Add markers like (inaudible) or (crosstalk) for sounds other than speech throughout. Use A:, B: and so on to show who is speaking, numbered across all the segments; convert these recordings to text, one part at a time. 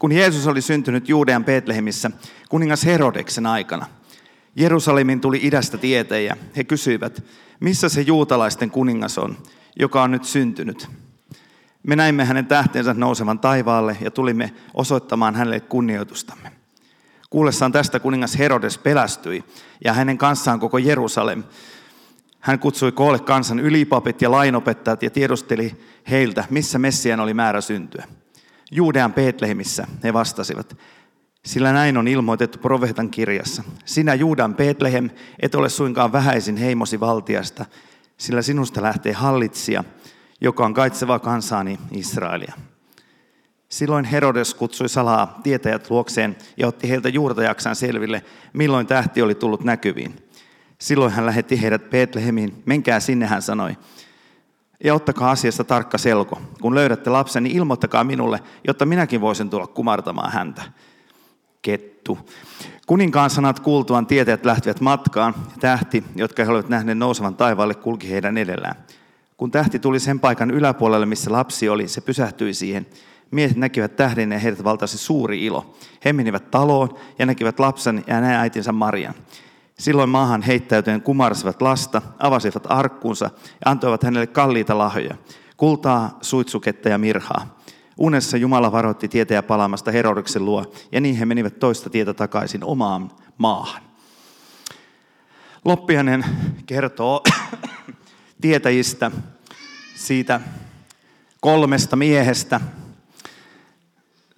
A: Kun Jeesus oli syntynyt Juudean Betlehemissä kuningas Herodeksen aikana, Jerusalemin tuli idästä tietejä. He kysyivät, missä se juutalaisten kuningas on, joka on nyt syntynyt. Me näimme hänen tähtensä nousevan taivaalle ja tulimme osoittamaan hänelle kunnioitustamme. Kuullessaan tästä kuningas Herodes pelästyi ja hänen kanssaan koko Jerusalem. Hän kutsui koolle kansan ylipapit ja lainopettajat ja tiedusteli heiltä, missä Messian oli määrä syntyä. Juudean Betlehemissä he vastasivat, sillä näin on ilmoitettu profeetan kirjassa. Sinä Juudan Betlehem et ole suinkaan vähäisin heimosi valtiasta, sillä sinusta lähtee hallitsija, joka on kaitseva kansaani Israelia. Silloin Herodes kutsui salaa tietäjät luokseen ja otti heiltä juurtajaksaan selville, milloin tähti oli tullut näkyviin. Silloin hän lähetti heidät Betlehemiin. Menkää sinne, hän sanoi. Ja ottakaa asiasta tarkka selko. Kun löydätte lapsen, niin ilmoittakaa minulle, jotta minäkin voisin tulla kumartamaan häntä. Kettu. Kuninkaan sanat kuultuaan tietäjät lähtivät matkaan. Tähti, jotka he olivat nähneet nousevan taivaalle, kulki heidän edellään. Kun tähti tuli sen paikan yläpuolelle, missä lapsi oli, se pysähtyi siihen. Miehet näkivät tähden ja heidät valtasi suuri ilo. He menivät taloon ja näkivät lapsen ja näin äitinsä Marian. Silloin maahan heittäytyen kumarsivat lasta, avasivat arkkuunsa ja antoivat hänelle kalliita lahjoja, kultaa, suitsuketta ja mirhaa. Unessa Jumala varoitti tietäjä palaamasta Herodeksen luo, ja niin he menivät toista tietä takaisin omaan maahan. Loppianen kertoo (coughs) tietäjistä, siitä kolmesta miehestä.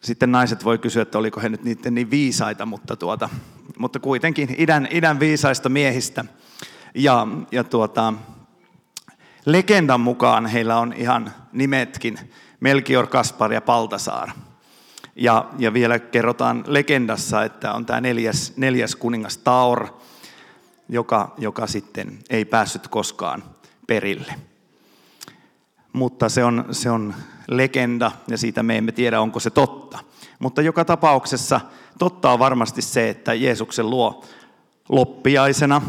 A: Sitten naiset voi kysyä, että oliko he nyt niiden niin viisaita, mutta, tuota, mutta kuitenkin idän, idän viisaista miehistä. Ja, ja tuota, legendan mukaan heillä on ihan nimetkin, Melkior, Kaspar ja Paltasaar. Ja, ja vielä kerrotaan legendassa, että on tämä neljäs, neljäs kuningas Taor, joka, joka sitten ei päässyt koskaan perille mutta se on, se on legenda ja siitä me emme tiedä, onko se totta. Mutta joka tapauksessa totta on varmasti se, että Jeesuksen luo loppiaisena,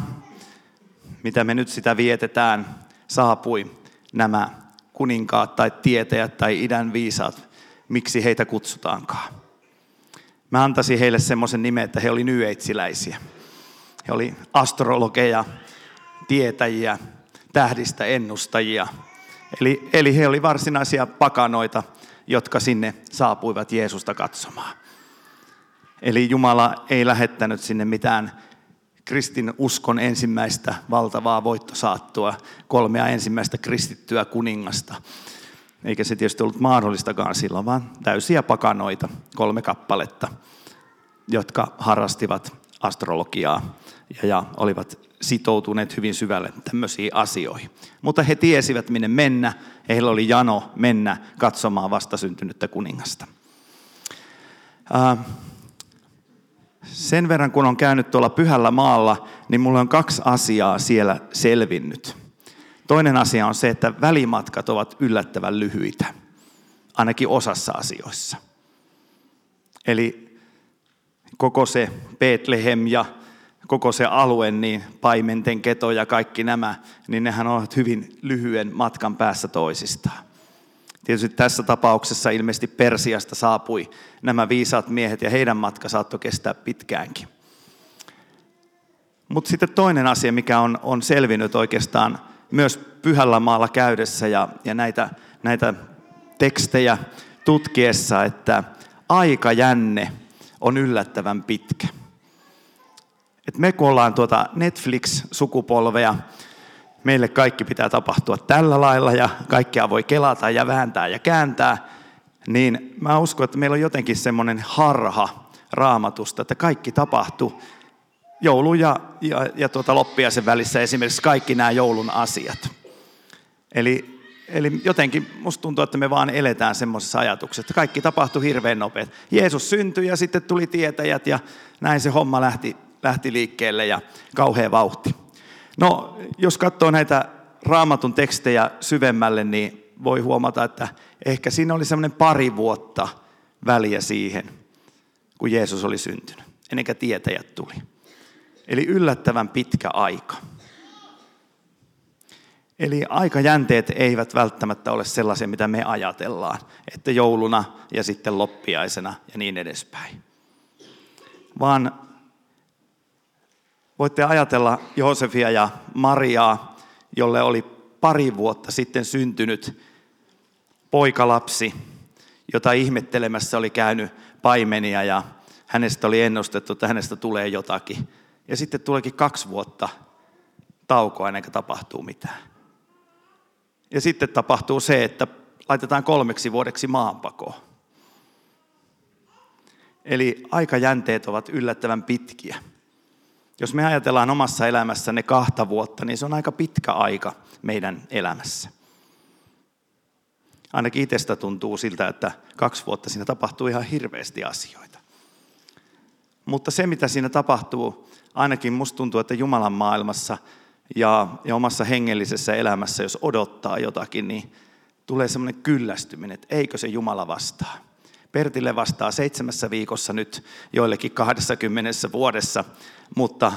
A: mitä me nyt sitä vietetään, saapui nämä kuninkaat tai tietäjät tai idän viisaat, miksi heitä kutsutaankaan. Mä antaisin heille semmoisen nimen, että he oli nyetsiläisiä. He oli astrologeja, tietäjiä, tähdistä ennustajia, Eli, eli he oli varsinaisia pakanoita, jotka sinne saapuivat Jeesusta katsomaan. Eli Jumala ei lähettänyt sinne mitään kristin uskon ensimmäistä valtavaa voittosaattua, kolmea ensimmäistä kristittyä kuningasta. Eikä se tietysti ollut mahdollistakaan silloin, vaan täysiä pakanoita, kolme kappaletta, jotka harrastivat astrologiaa ja, ja olivat sitoutuneet hyvin syvälle tämmöisiin asioihin. Mutta he tiesivät, minne mennä. Heillä oli jano mennä katsomaan vastasyntynyttä kuningasta. Sen verran, kun on käynyt tuolla pyhällä maalla, niin mulle on kaksi asiaa siellä selvinnyt. Toinen asia on se, että välimatkat ovat yllättävän lyhyitä, ainakin osassa asioissa. Eli koko se Betlehem ja koko se alue, niin paimenten keto ja kaikki nämä, niin nehän ovat hyvin lyhyen matkan päässä toisistaan. Tietysti tässä tapauksessa ilmeisesti Persiasta saapui nämä viisaat miehet ja heidän matka saattoi kestää pitkäänkin. Mutta sitten toinen asia, mikä on, on selvinnyt oikeastaan myös pyhällä maalla käydessä ja, ja näitä, näitä tekstejä tutkiessa, että aikajänne on yllättävän pitkä. Et me kun ollaan tuota Netflix-sukupolvea, meille kaikki pitää tapahtua tällä lailla ja kaikkea voi kelata ja vääntää ja kääntää, niin mä uskon, että meillä on jotenkin semmoinen harha raamatusta, että kaikki tapahtuu joulu ja, ja, ja tuota loppiaisen välissä esimerkiksi kaikki nämä joulun asiat. Eli, eli jotenkin musta tuntuu, että me vaan eletään semmoisessa ajatuksessa, että kaikki tapahtui hirveän nopeasti. Jeesus syntyi ja sitten tuli tietäjät ja näin se homma lähti lähti liikkeelle ja kauhea vauhti. No, jos katsoo näitä raamatun tekstejä syvemmälle, niin voi huomata, että ehkä siinä oli semmoinen pari vuotta väliä siihen, kun Jeesus oli syntynyt, ennen kuin tietäjät tuli. Eli yllättävän pitkä aika. Eli aikajänteet eivät välttämättä ole sellaisia, mitä me ajatellaan, että jouluna ja sitten loppiaisena ja niin edespäin. Vaan voitte ajatella Joosefia ja Mariaa, jolle oli pari vuotta sitten syntynyt poikalapsi, jota ihmettelemässä oli käynyt paimenia ja hänestä oli ennustettu, että hänestä tulee jotakin. Ja sitten tuleekin kaksi vuotta taukoa ennen kuin tapahtuu mitään. Ja sitten tapahtuu se, että laitetaan kolmeksi vuodeksi maanpakoon. Eli aikajänteet ovat yllättävän pitkiä. Jos me ajatellaan omassa elämässä ne kahta vuotta, niin se on aika pitkä aika meidän elämässä. Ainakin itsestä tuntuu siltä, että kaksi vuotta siinä tapahtuu ihan hirveästi asioita. Mutta se, mitä siinä tapahtuu, ainakin musta tuntuu, että Jumalan maailmassa ja, ja omassa hengellisessä elämässä, jos odottaa jotakin, niin tulee semmoinen kyllästyminen, että eikö se Jumala vastaa. Pertille vastaa seitsemässä viikossa nyt joillekin 20 vuodessa, mutta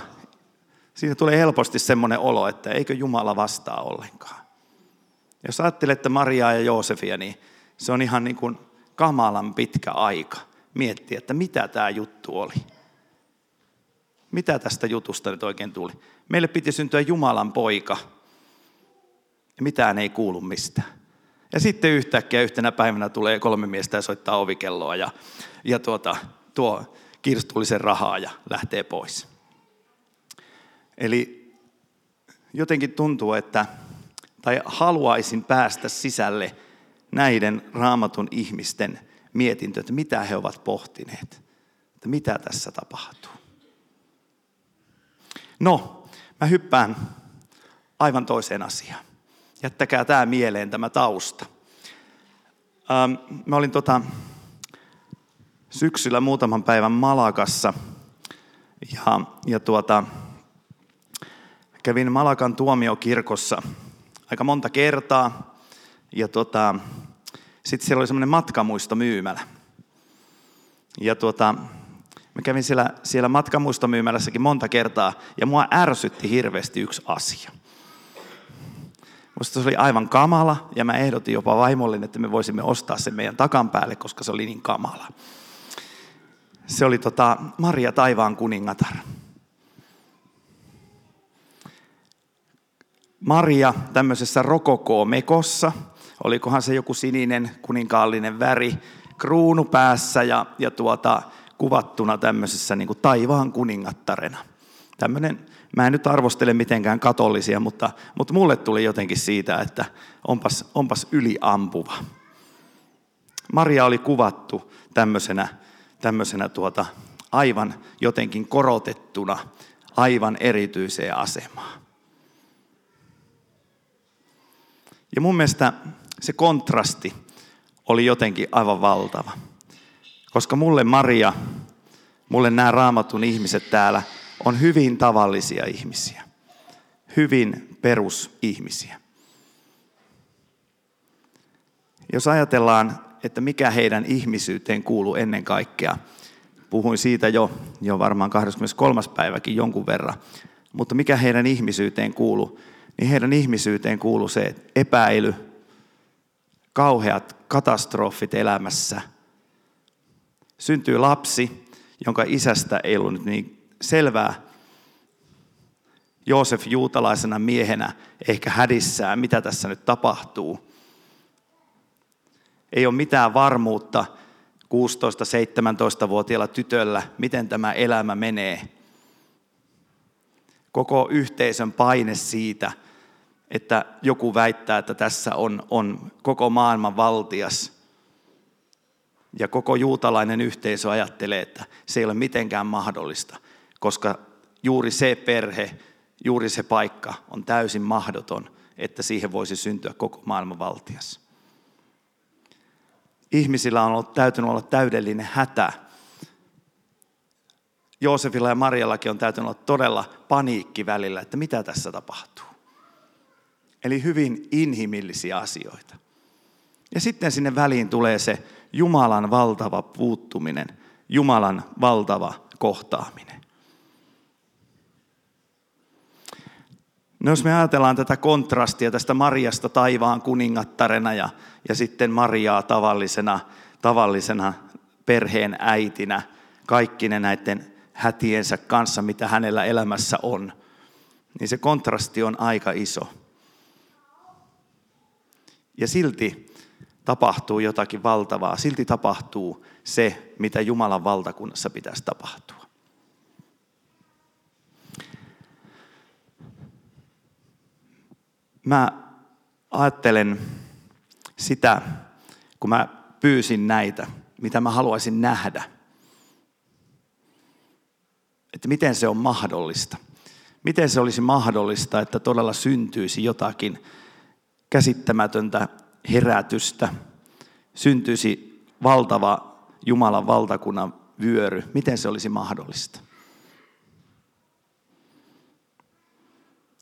A: siitä tulee helposti semmoinen olo, että eikö Jumala vastaa ollenkaan. Jos ajattelette Mariaa ja Joosefia, niin se on ihan niin kuin kamalan pitkä aika miettiä, että mitä tämä juttu oli. Mitä tästä jutusta nyt oikein tuli? Meille piti syntyä Jumalan poika, ja mitään ei kuulu mistään. Ja sitten yhtäkkiä yhtenä päivänä tulee kolme miestä ja soittaa ovikelloa ja, ja tuota, tuo kirstullisen rahaa ja lähtee pois. Eli jotenkin tuntuu, että, tai haluaisin päästä sisälle näiden raamatun ihmisten mietintöön, että mitä he ovat pohtineet, että mitä tässä tapahtuu. No, mä hyppään aivan toiseen asiaan. Jättäkää tämä mieleen, tämä tausta. Ähm, mä olin tota, syksyllä muutaman päivän Malakassa ja, ja tuota, kävin Malakan tuomiokirkossa aika monta kertaa. Ja tota, sitten siellä oli semmoinen matkamuistomyymälä. Ja tuota, Mä kävin siellä, siellä matkamuistomyymälässäkin monta kertaa ja mua ärsytti hirveästi yksi asia. Musta se oli aivan kamala ja mä ehdotin jopa vaimolle, että me voisimme ostaa sen meidän takan päälle, koska se oli niin kamala. Se oli tota Maria Taivaan kuningatar. Maria tämmöisessä rokokoo-mekossa, olikohan se joku sininen kuninkaallinen väri, kruunu päässä ja, ja tuota, kuvattuna tämmöisessä niin kuin taivaan kuningattarena. Tämmöinen, mä en nyt arvostele mitenkään katolisia, mutta, mutta mulle tuli jotenkin siitä, että onpas, onpas yliampuva. Maria oli kuvattu tämmöisenä, tämmöisenä tuota, aivan jotenkin korotettuna, aivan erityiseen asemaan. Ja mun mielestä se kontrasti oli jotenkin aivan valtava. Koska mulle Maria, mulle nämä raamatun ihmiset täällä on hyvin tavallisia ihmisiä. Hyvin perusihmisiä. Jos ajatellaan, että mikä heidän ihmisyyteen kuuluu ennen kaikkea, puhuin siitä jo, jo varmaan 23. päiväkin jonkun verran, mutta mikä heidän ihmisyyteen kuuluu, niin heidän ihmisyyteen kuuluu se epäily, kauheat katastrofit elämässä – syntyy lapsi, jonka isästä ei ollut niin selvää. Joosef juutalaisena miehenä ehkä hädissään, mitä tässä nyt tapahtuu. Ei ole mitään varmuutta 16-17-vuotiaalla tytöllä, miten tämä elämä menee. Koko yhteisön paine siitä, että joku väittää, että tässä on, on koko maailman valtias – ja koko juutalainen yhteisö ajattelee, että se ei ole mitenkään mahdollista, koska juuri se perhe, juuri se paikka on täysin mahdoton, että siihen voisi syntyä koko maailman valtias. Ihmisillä on ollut, täytynyt olla täydellinen hätä. Joosefilla ja Mariallakin on täytynyt olla todella paniikki välillä, että mitä tässä tapahtuu. Eli hyvin inhimillisiä asioita. Ja sitten sinne väliin tulee se Jumalan valtava puuttuminen, Jumalan valtava kohtaaminen. No jos me ajatellaan tätä kontrastia tästä Mariasta taivaan kuningattarena ja, ja sitten Mariaa tavallisena, tavallisena perheen äitinä, kaikki ne näiden hätiensä kanssa, mitä hänellä elämässä on, niin se kontrasti on aika iso. Ja silti tapahtuu jotakin valtavaa, silti tapahtuu se, mitä Jumalan valtakunnassa pitäisi tapahtua. Mä ajattelen sitä, kun mä pyysin näitä, mitä mä haluaisin nähdä. Että miten se on mahdollista. Miten se olisi mahdollista, että todella syntyisi jotakin käsittämätöntä herätystä, syntyisi valtava Jumalan valtakunnan vyöry. Miten se olisi mahdollista?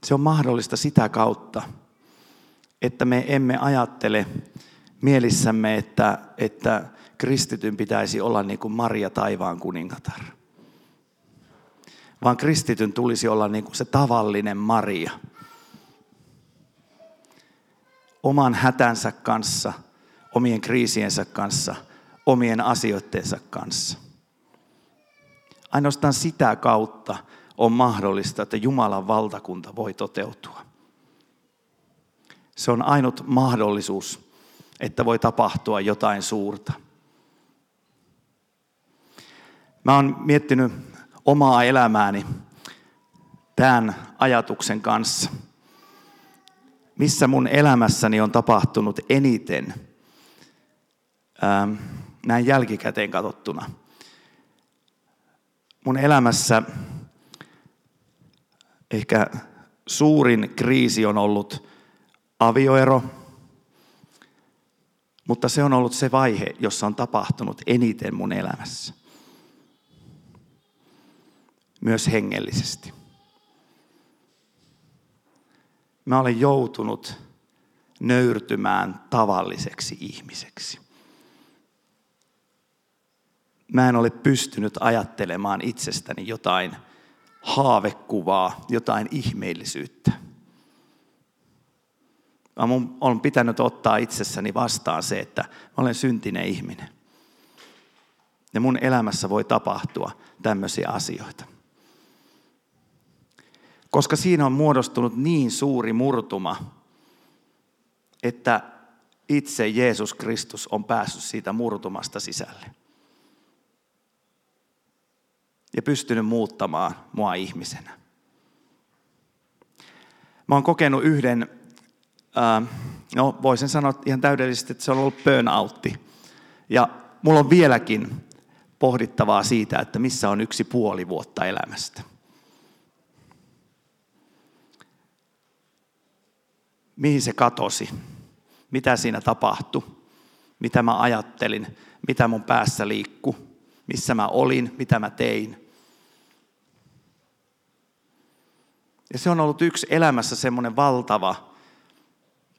A: Se on mahdollista sitä kautta, että me emme ajattele mielissämme, että, että kristityn pitäisi olla niin kuin Maria taivaan kuningatar. Vaan kristityn tulisi olla niin kuin se tavallinen Maria. Oman hätänsä kanssa, omien kriisiensä kanssa, omien asioittensa kanssa. Ainoastaan sitä kautta on mahdollista, että Jumalan valtakunta voi toteutua. Se on ainut mahdollisuus, että voi tapahtua jotain suurta. Mä oon miettinyt omaa elämääni tämän ajatuksen kanssa. Missä mun elämässäni on tapahtunut eniten, ähm, näin jälkikäteen katsottuna. Mun elämässä ehkä suurin kriisi on ollut avioero, mutta se on ollut se vaihe, jossa on tapahtunut eniten mun elämässä. Myös hengellisesti. Mä olen joutunut nöyrtymään tavalliseksi ihmiseksi. Mä en ole pystynyt ajattelemaan itsestäni jotain haavekuvaa, jotain ihmeellisyyttä. Mä on pitänyt ottaa itsessäni vastaan se, että mä olen syntinen ihminen. Ja mun elämässä voi tapahtua tämmöisiä asioita. Koska siinä on muodostunut niin suuri murtuma, että itse Jeesus Kristus on päässyt siitä murtumasta sisälle ja pystynyt muuttamaan mua ihmisenä. Mä oon kokenut yhden, no voisin sanoa ihan täydellisesti, että se on ollut burnoutti. Ja mulla on vieläkin pohdittavaa siitä, että missä on yksi puoli vuotta elämästä. Mihin se katosi? Mitä siinä tapahtui? Mitä mä ajattelin? Mitä mun päässä liikkui? Missä mä olin? Mitä mä tein? Ja se on ollut yksi elämässä semmoinen valtava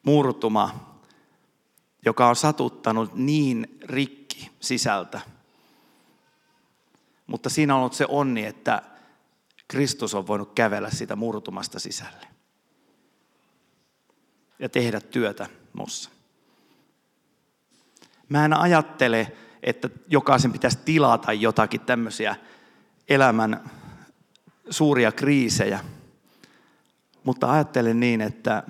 A: murtuma, joka on satuttanut niin rikki sisältä. Mutta siinä on ollut se onni, että Kristus on voinut kävellä sitä murtumasta sisälle ja tehdä työtä mussa. Mä en ajattele, että jokaisen pitäisi tilata jotakin tämmöisiä elämän suuria kriisejä, mutta ajattelen niin, että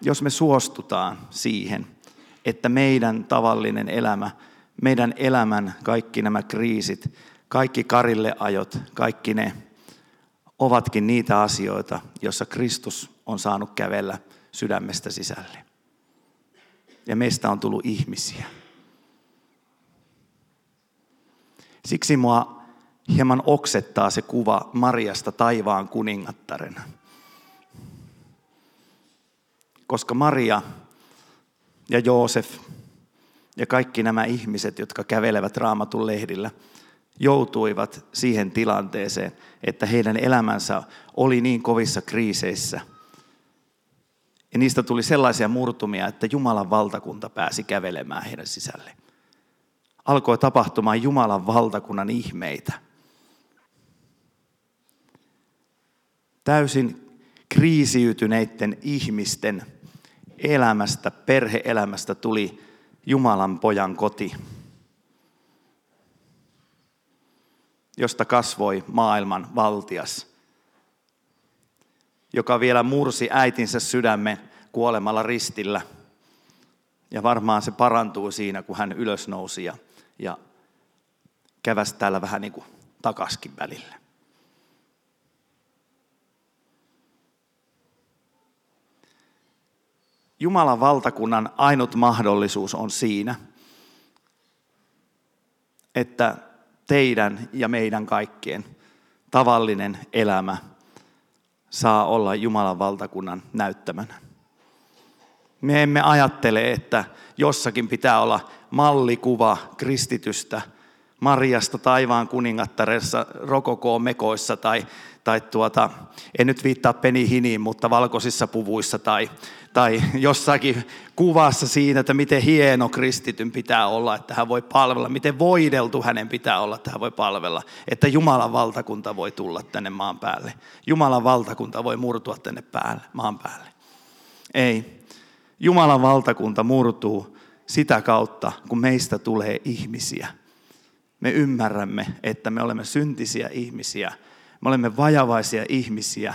A: jos me suostutaan siihen, että meidän tavallinen elämä, meidän elämän kaikki nämä kriisit, kaikki karille ajot, kaikki ne ovatkin niitä asioita, joissa Kristus on saanut kävellä sydämestä sisälle. Ja meistä on tullut ihmisiä. Siksi mua hieman oksettaa se kuva Mariasta taivaan kuningattarena – koska Maria ja Joosef ja kaikki nämä ihmiset, jotka kävelevät raamatun lehdillä, joutuivat siihen tilanteeseen, että heidän elämänsä oli niin kovissa kriiseissä. Ja niistä tuli sellaisia murtumia, että Jumalan valtakunta pääsi kävelemään heidän sisälle. Alkoi tapahtumaan Jumalan valtakunnan ihmeitä. Täysin kriisiytyneiden ihmisten elämästä, perheelämästä tuli Jumalan pojan koti, josta kasvoi maailman valtias, joka vielä mursi äitinsä sydämen kuolemalla ristillä. Ja varmaan se parantuu siinä, kun hän ylösnousi ja, ja käväsi täällä vähän niin kuin takaskin välillä. Jumalan valtakunnan ainut mahdollisuus on siinä, että teidän ja meidän kaikkien tavallinen elämä saa olla Jumalan valtakunnan näyttämänä. Me emme ajattele, että jossakin pitää olla mallikuva kristitystä – Marjasta taivaan kuningattaressa rokokoo mekoissa tai, tai tuota, en nyt viittaa penihiniin, mutta valkoisissa puvuissa tai, tai jossakin kuvassa siinä, että miten hieno kristityn pitää olla, että hän voi palvella, miten voideltu hänen pitää olla, että hän voi palvella, että Jumalan valtakunta voi tulla tänne maan päälle. Jumalan valtakunta voi murtua tänne päälle, maan päälle. Ei. Jumalan valtakunta murtuu sitä kautta, kun meistä tulee ihmisiä – me ymmärrämme, että me olemme syntisiä ihmisiä, me olemme vajavaisia ihmisiä.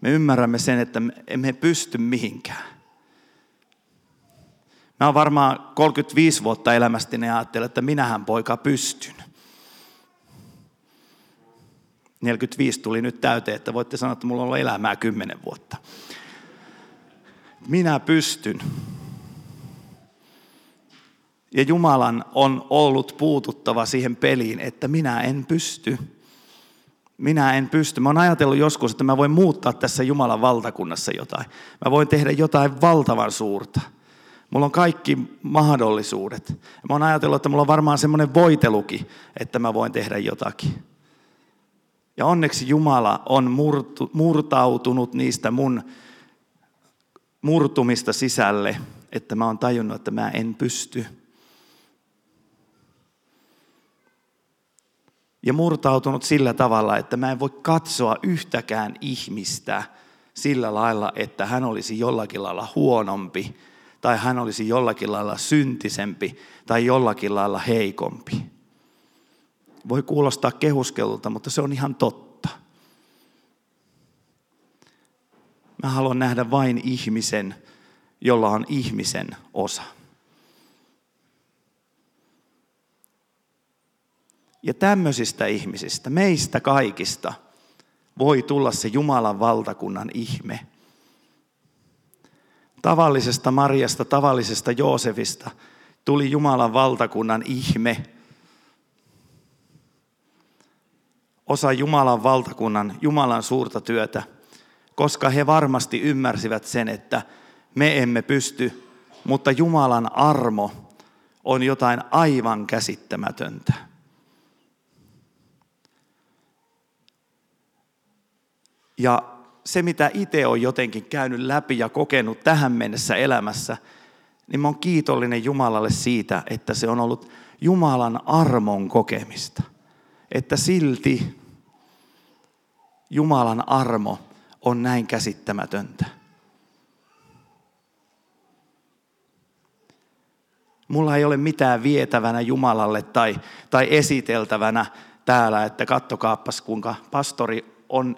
A: Me ymmärrämme sen, että me emme pysty mihinkään. Mä oon varmaan 35 vuotta elämästäni ja ajattelen, että minähän poika pystyn. 45 tuli nyt täyteen, että voitte sanoa, että mulla on ollut elämää 10 vuotta. Minä pystyn. Ja Jumalan on ollut puututtava siihen peliin, että minä en pysty. Minä en pysty. Mä oon ajatellut joskus, että mä voin muuttaa tässä Jumalan valtakunnassa jotain. Mä voin tehdä jotain valtavan suurta. Mulla on kaikki mahdollisuudet. Mä oon ajatellut, että mulla on varmaan semmoinen voitelukin, että mä voin tehdä jotakin. Ja onneksi Jumala on murtu, murtautunut niistä mun murtumista sisälle, että mä oon tajunnut, että mä en pysty. Ja murtautunut sillä tavalla, että mä en voi katsoa yhtäkään ihmistä sillä lailla, että hän olisi jollakin lailla huonompi tai hän olisi jollakin lailla syntisempi tai jollakin lailla heikompi. Voi kuulostaa kehuskelulta, mutta se on ihan totta. Mä haluan nähdä vain ihmisen, jolla on ihmisen osa. Ja tämmöisistä ihmisistä, meistä kaikista, voi tulla se Jumalan valtakunnan ihme. Tavallisesta Mariasta, tavallisesta Joosefista tuli Jumalan valtakunnan ihme. Osa Jumalan valtakunnan, Jumalan suurta työtä, koska he varmasti ymmärsivät sen, että me emme pysty, mutta Jumalan armo on jotain aivan käsittämätöntä. Ja se, mitä itse on jotenkin käynyt läpi ja kokenut tähän mennessä elämässä, niin mä oon kiitollinen Jumalalle siitä, että se on ollut Jumalan armon kokemista. Että silti Jumalan armo on näin käsittämätöntä. Mulla ei ole mitään vietävänä Jumalalle tai, tai esiteltävänä täällä, että kattokaappas kuinka pastori on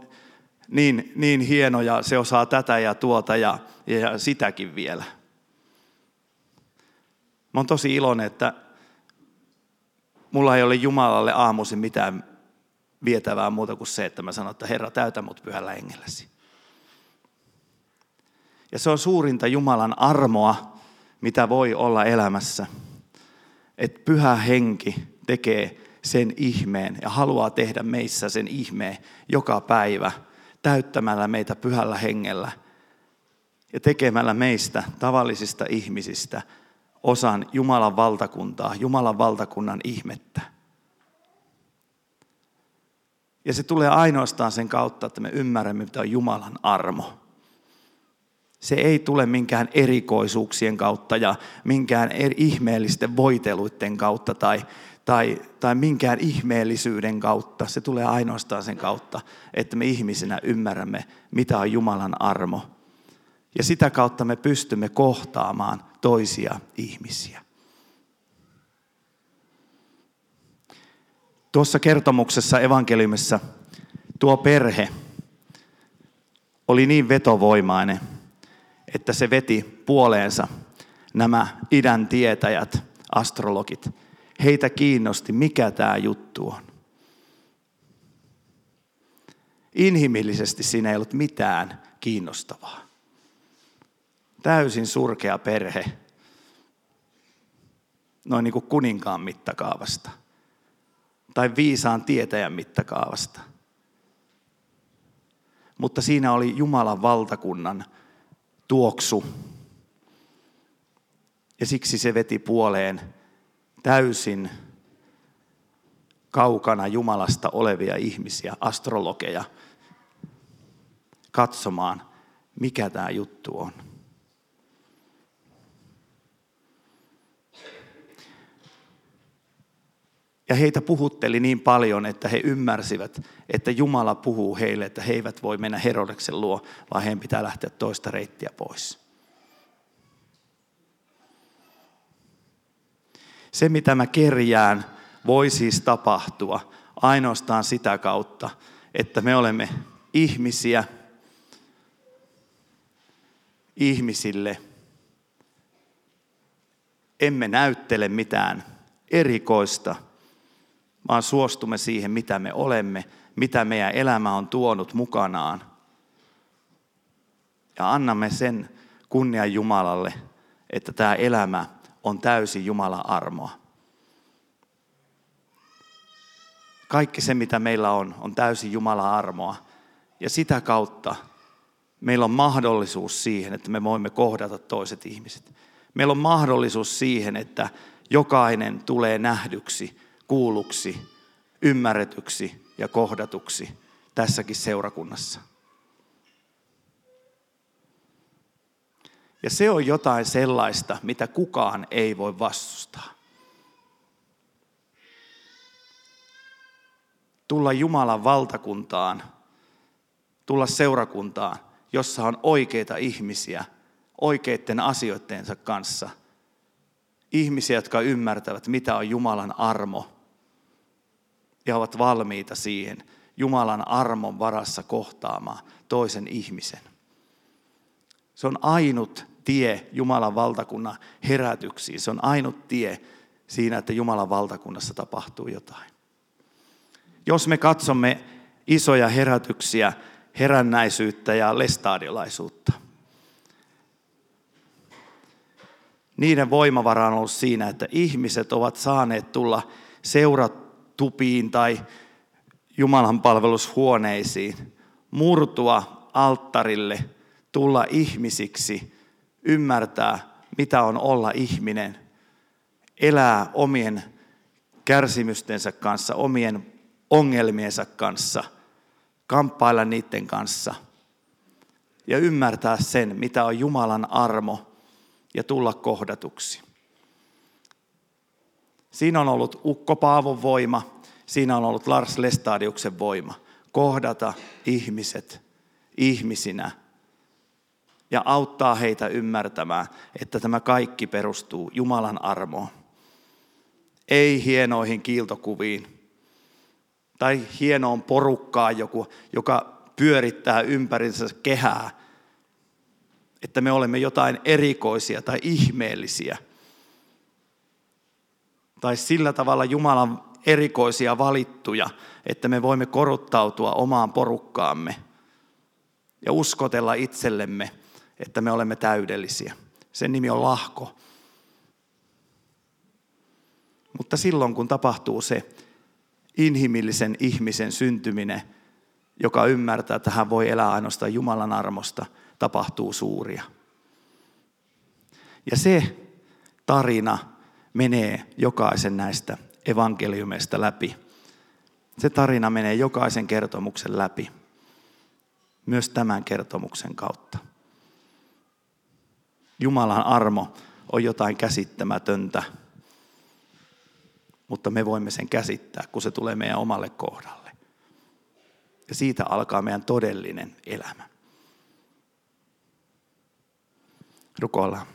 A: niin, niin hieno ja se osaa tätä ja tuota ja, ja sitäkin vielä. Mä oon tosi iloinen, että mulla ei ole Jumalalle aamuisin mitään vietävää muuta kuin se, että mä sanon, että Herra, täytä mut pyhällä hengelläsi. Ja se on suurinta Jumalan armoa, mitä voi olla elämässä. Että pyhä henki tekee sen ihmeen ja haluaa tehdä meissä sen ihmeen joka päivä – täyttämällä meitä pyhällä hengellä ja tekemällä meistä tavallisista ihmisistä osan Jumalan valtakuntaa, Jumalan valtakunnan ihmettä. Ja se tulee ainoastaan sen kautta, että me ymmärrämme, mitä on Jumalan armo. Se ei tule minkään erikoisuuksien kautta ja minkään ihmeellisten voiteluiden kautta tai, tai, tai minkään ihmeellisyyden kautta. Se tulee ainoastaan sen kautta, että me ihmisinä ymmärrämme, mitä on Jumalan armo. Ja sitä kautta me pystymme kohtaamaan toisia ihmisiä. Tuossa kertomuksessa evankeliumissa tuo perhe oli niin vetovoimainen, että se veti puoleensa nämä idän tietäjät, astrologit. Heitä kiinnosti, mikä tämä juttu on. Inhimillisesti siinä ei ollut mitään kiinnostavaa. Täysin surkea perhe, noin niin kuin kuninkaan mittakaavasta – tai viisaan tietäjän mittakaavasta. Mutta siinä oli Jumalan valtakunnan tuoksu. Ja siksi se veti puoleen täysin kaukana Jumalasta olevia ihmisiä, astrologeja, katsomaan, mikä tämä juttu on. Ja heitä puhutteli niin paljon, että he ymmärsivät, että Jumala puhuu heille, että he eivät voi mennä Herodeksen luo, vaan heidän pitää lähteä toista reittiä pois. Se, mitä mä kerjään, voi siis tapahtua ainoastaan sitä kautta, että me olemme ihmisiä, ihmisille. Emme näyttele mitään erikoista, vaan suostumme siihen, mitä me olemme, mitä meidän elämä on tuonut mukanaan. Ja annamme sen kunnian Jumalalle, että tämä elämä on täysin Jumalan armoa. Kaikki se, mitä meillä on, on täysin Jumalan armoa. Ja sitä kautta meillä on mahdollisuus siihen, että me voimme kohdata toiset ihmiset. Meillä on mahdollisuus siihen, että jokainen tulee nähdyksi kuulluksi, ymmärretyksi ja kohdatuksi tässäkin seurakunnassa. Ja se on jotain sellaista, mitä kukaan ei voi vastustaa. Tulla Jumalan valtakuntaan, tulla seurakuntaan, jossa on oikeita ihmisiä oikeiden asioittensa kanssa. Ihmisiä, jotka ymmärtävät, mitä on Jumalan armo ja ovat valmiita siihen Jumalan armon varassa kohtaamaan toisen ihmisen. Se on ainut tie Jumalan valtakunnan herätyksiin. Se on ainut tie siinä, että Jumalan valtakunnassa tapahtuu jotain. Jos me katsomme isoja herätyksiä, herännäisyyttä ja lestadiolaisuutta, niiden voimavara on ollut siinä, että ihmiset ovat saaneet tulla seurat tupiin tai Jumalan palvelushuoneisiin, murtua alttarille, tulla ihmisiksi, ymmärtää, mitä on olla ihminen, elää omien kärsimystensä kanssa, omien ongelmiensa kanssa, kamppailla niiden kanssa ja ymmärtää sen, mitä on Jumalan armo ja tulla kohdatuksi. Siinä on ollut Ukko Paavon voima, siinä on ollut Lars Lestadiuksen voima. Kohdata ihmiset ihmisinä ja auttaa heitä ymmärtämään, että tämä kaikki perustuu Jumalan armoon. Ei hienoihin kiiltokuviin tai hienoon porukkaan, joku, joka pyörittää ympärinsä kehää, että me olemme jotain erikoisia tai ihmeellisiä – tai sillä tavalla Jumalan erikoisia valittuja, että me voimme koruttautua omaan porukkaamme ja uskotella itsellemme, että me olemme täydellisiä. Sen nimi on lahko. Mutta silloin kun tapahtuu se inhimillisen ihmisen syntyminen, joka ymmärtää, että hän voi elää ainoastaan Jumalan armosta, tapahtuu suuria. Ja se tarina menee jokaisen näistä evankeliumeista läpi. Se tarina menee jokaisen kertomuksen läpi, myös tämän kertomuksen kautta. Jumalan armo on jotain käsittämätöntä, mutta me voimme sen käsittää, kun se tulee meidän omalle kohdalle. Ja siitä alkaa meidän todellinen elämä. Rukoillaan.